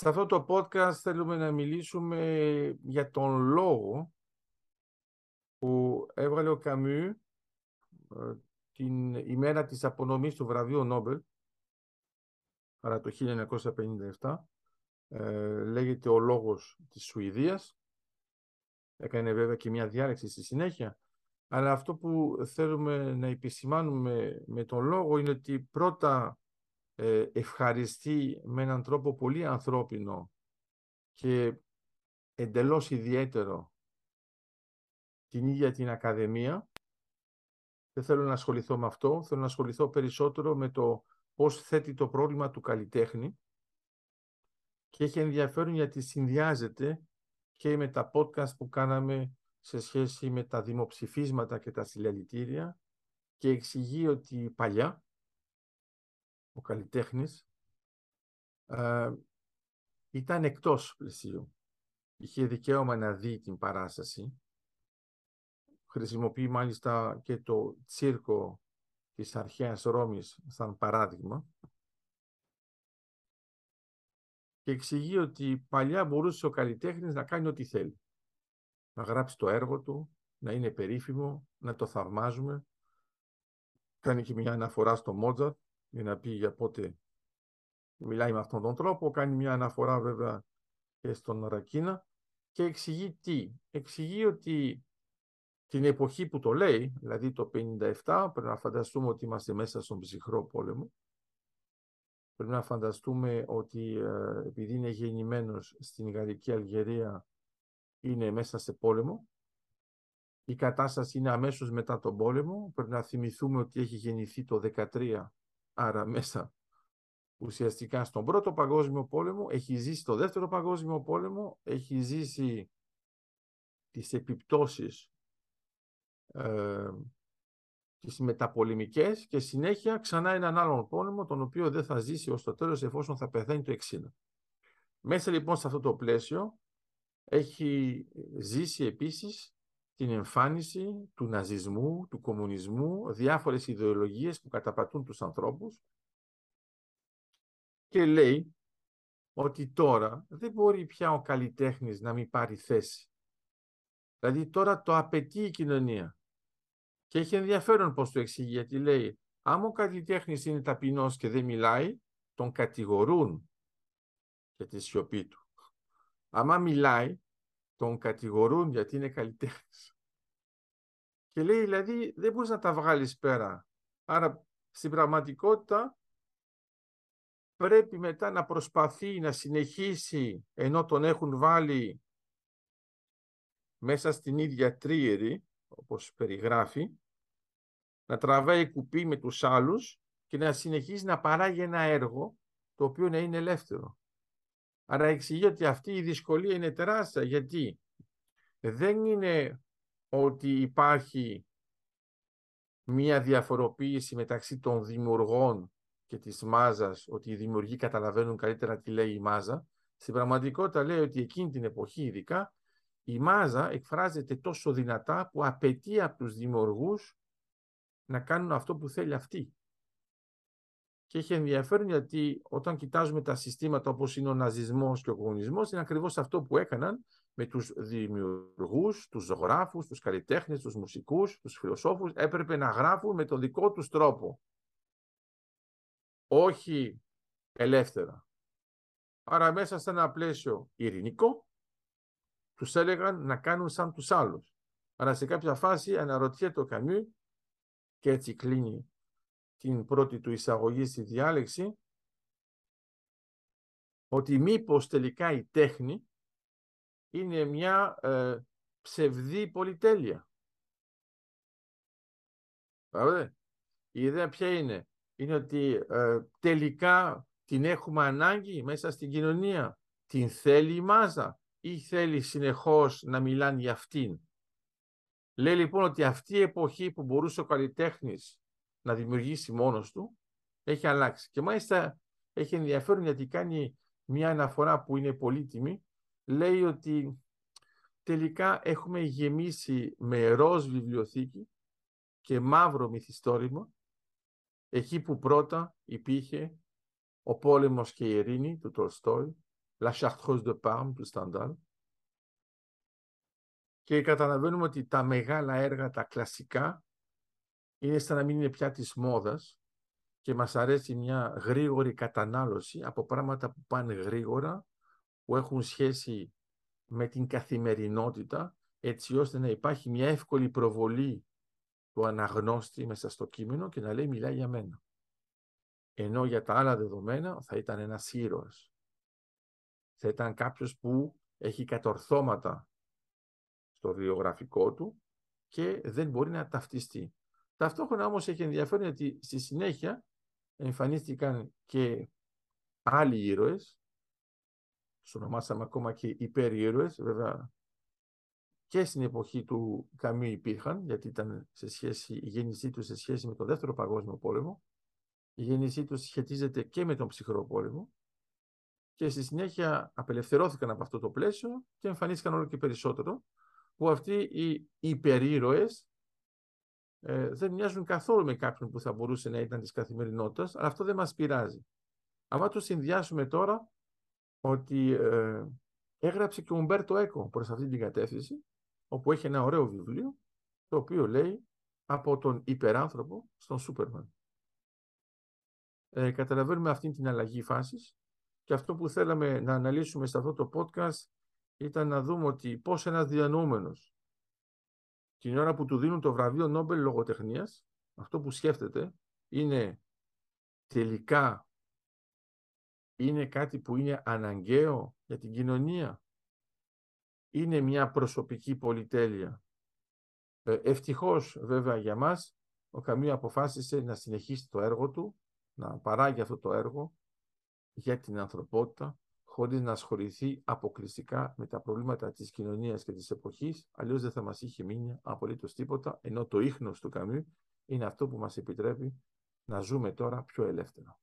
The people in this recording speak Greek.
Σε αυτό το podcast θέλουμε να μιλήσουμε για τον λόγο που έβγαλε ο Καμίου ε, την ημέρα της απονομής του βραβείου Νόμπελ, άρα το 1957, ε, λέγεται ο λόγος της Σουηδίας. Έκανε βέβαια και μια διάλεξη στη συνέχεια, αλλά αυτό που θέλουμε να επισημάνουμε με τον λόγο είναι ότι πρώτα ε, ευχαριστεί με έναν τρόπο πολύ ανθρώπινο και εντελώς ιδιαίτερο την ίδια την Ακαδημία. Δεν θέλω να ασχοληθώ με αυτό, θέλω να ασχοληθώ περισσότερο με το πώς θέτει το πρόβλημα του καλλιτέχνη και έχει ενδιαφέρον γιατί συνδυάζεται και με τα podcast που κάναμε σε σχέση με τα δημοψηφίσματα και τα συλλαλητήρια και εξηγεί ότι παλιά ο καλλιτέχνης ε, ήταν εκτός πλαισίου. Είχε δικαίωμα να δει την παράσταση. Χρησιμοποιεί μάλιστα και το τσίρκο της αρχαίας Ρώμης σαν παράδειγμα. Και εξηγεί ότι παλιά μπορούσε ο καλλιτέχνης να κάνει ό,τι θέλει. Να γράψει το έργο του, να είναι περίφημο, να το θαυμάζουμε. Κάνει και μια αναφορά στο Μότζαρτ, για να πει για πότε μιλάει με αυτόν τον τρόπο. Κάνει μια αναφορά βέβαια και στον Ρακίνα και εξηγεί τι. Εξηγεί ότι την εποχή που το λέει, δηλαδή το 57, πρέπει να φανταστούμε ότι είμαστε μέσα στον ψυχρό πόλεμο. Πρέπει να φανταστούμε ότι ε, επειδή είναι γεννημένος στην Γαλλική Αλγερία, είναι μέσα σε πόλεμο. Η κατάσταση είναι αμέσως μετά τον πόλεμο. Πρέπει να θυμηθούμε ότι έχει γεννηθεί το 13 άρα μέσα ουσιαστικά στον πρώτο παγκόσμιο πόλεμο, έχει ζήσει το δεύτερο παγκόσμιο πόλεμο, έχει ζήσει τις επιπτώσεις ε, τις μεταπολεμικές και συνέχεια ξανά έναν άλλον πόλεμο, τον οποίο δεν θα ζήσει ως το τέλος εφόσον θα πεθαίνει το 60. Μέσα λοιπόν σε αυτό το πλαίσιο έχει ζήσει επίσης την εμφάνιση του ναζισμού, του κομμουνισμού, διάφορες ιδεολογίες που καταπατούν τους ανθρώπους και λέει ότι τώρα δεν μπορεί πια ο καλλιτέχνης να μην πάρει θέση. Δηλαδή τώρα το απαιτεί η κοινωνία. Και έχει ενδιαφέρον πώς το εξηγεί, γιατί λέει, άμα ο καλλιτέχνης είναι ταπεινός και δεν μιλάει, τον κατηγορούν για τη σιωπή του. Άμα μιλάει, τον κατηγορούν γιατί είναι καλλιτέχνης. Και λέει δηλαδή δεν μπορείς να τα βγάλεις πέρα. Άρα στην πραγματικότητα πρέπει μετά να προσπαθεί να συνεχίσει ενώ τον έχουν βάλει μέσα στην ίδια τρίερη, όπως περιγράφει, να τραβάει κουπί με τους άλλους και να συνεχίσει να παράγει ένα έργο το οποίο να είναι ελεύθερο. Άρα εξηγεί ότι αυτή η δυσκολία είναι τεράστια. Γιατί; Δεν είναι ότι υπάρχει μία διαφοροποίηση μεταξύ των δημιουργών και της μάζας, ότι οι δημιουργοί καταλαβαίνουν καλύτερα τι λέει η μάζα. Στην πραγματικότητα λέει ότι εκείνη την εποχή ειδικά η μάζα εκφράζεται τόσο δυνατά που απαιτεί από τους δημιουργούς να κάνουν αυτό που θέλει αυτή. Και έχει ενδιαφέρον γιατί όταν κοιτάζουμε τα συστήματα όπως είναι ο ναζισμός και ο κομμουνισμός είναι ακριβώς αυτό που έκαναν με τους δημιουργούς, τους ζωγράφους, τους καλλιτέχνες, τους μουσικούς, τους φιλοσόφους έπρεπε να γράφουν με τον δικό τους τρόπο. Όχι ελεύθερα. Άρα μέσα σε ένα πλαίσιο ειρηνικό τους έλεγαν να κάνουν σαν τους άλλους. Άρα σε κάποια φάση αναρωτιέται ο Καμίου και έτσι κλείνει την πρώτη του εισαγωγή στη διάλεξη, ότι μήπως τελικά η τέχνη είναι μια ε, ψευδή πολυτέλεια. Η ιδέα ποια είναι. Είναι ότι ε, τελικά την έχουμε ανάγκη μέσα στην κοινωνία. Την θέλει η μάζα ή θέλει συνεχώς να μιλάνε για αυτήν; Λέει λοιπόν ότι αυτή η εποχή που μπορούσε ο καλλιτέχνης να δημιουργήσει μόνος του, έχει αλλάξει. Και μάλιστα έχει ενδιαφέρον γιατί κάνει μια αναφορά που είναι πολύτιμη. Λέει ότι τελικά έχουμε γεμίσει με ροζ βιβλιοθήκη και μαύρο μυθιστόρημα, εκεί που πρώτα υπήρχε ο πόλεμος και η ειρήνη του Τολστόη, La Chartreuse de Parme του Σταντάλ. Και καταλαβαίνουμε ότι τα μεγάλα έργα, τα κλασικά, είναι σαν να μην είναι πια της μόδας και μας αρέσει μια γρήγορη κατανάλωση από πράγματα που πάνε γρήγορα, που έχουν σχέση με την καθημερινότητα, έτσι ώστε να υπάρχει μια εύκολη προβολή του αναγνώστη μέσα στο κείμενο και να λέει μιλάει για μένα. Ενώ για τα άλλα δεδομένα θα ήταν ένας ήρωας. Θα ήταν κάποιος που έχει κατορθώματα στο βιογραφικό του και δεν μπορεί να ταυτιστεί. Ταυτόχρονα όμως έχει ενδιαφέρον γιατί στη συνέχεια εμφανίστηκαν και άλλοι ήρωες, τους ονομάσαμε ακόμα και υπερήρωες, βέβαια και στην εποχή του Καμίου υπήρχαν, γιατί ήταν σε σχέση, η γέννησή τους σε σχέση με τον Δεύτερο Παγκόσμιο Πόλεμο. Η γέννησή τους σχετίζεται και με τον ψυχρό πόλεμο και στη συνέχεια απελευθερώθηκαν από αυτό το πλαίσιο και εμφανίστηκαν όλο και περισσότερο που αυτοί οι υπερήρωες ε, δεν μοιάζουν καθόλου με κάποιον που θα μπορούσε να ήταν της καθημερινότητας, αλλά αυτό δεν μας πειράζει. Αν το συνδυάσουμε τώρα ότι ε, έγραψε και ο Ομπέρτο Έκο προς αυτή την κατεύθυνση, όπου έχει ένα ωραίο βιβλίο, το οποίο λέει από τον υπεράνθρωπο στον Σούπερμαν. Ε, καταλαβαίνουμε αυτή την αλλαγή φάσης και αυτό που θέλαμε να αναλύσουμε σε αυτό το podcast ήταν να δούμε ότι πώς ένας διανοούμενος την ώρα που του δίνουν το βραβείο Νόμπελ Λογοτεχνίας, αυτό που σκέφτεται είναι τελικά είναι κάτι που είναι αναγκαίο για την κοινωνία. Είναι μια προσωπική πολυτέλεια. Ε, ευτυχώς βέβαια για μας ο Καμίου αποφάσισε να συνεχίσει το έργο του, να παράγει αυτό το έργο για την ανθρωπότητα χωρίς να ασχοληθεί αποκλειστικά με τα προβλήματα της κοινωνίας και της εποχής, αλλιώς δεν θα μας είχε μείνει απολύτως τίποτα, ενώ το ίχνος του Καμίου είναι αυτό που μας επιτρέπει να ζούμε τώρα πιο ελεύθερα.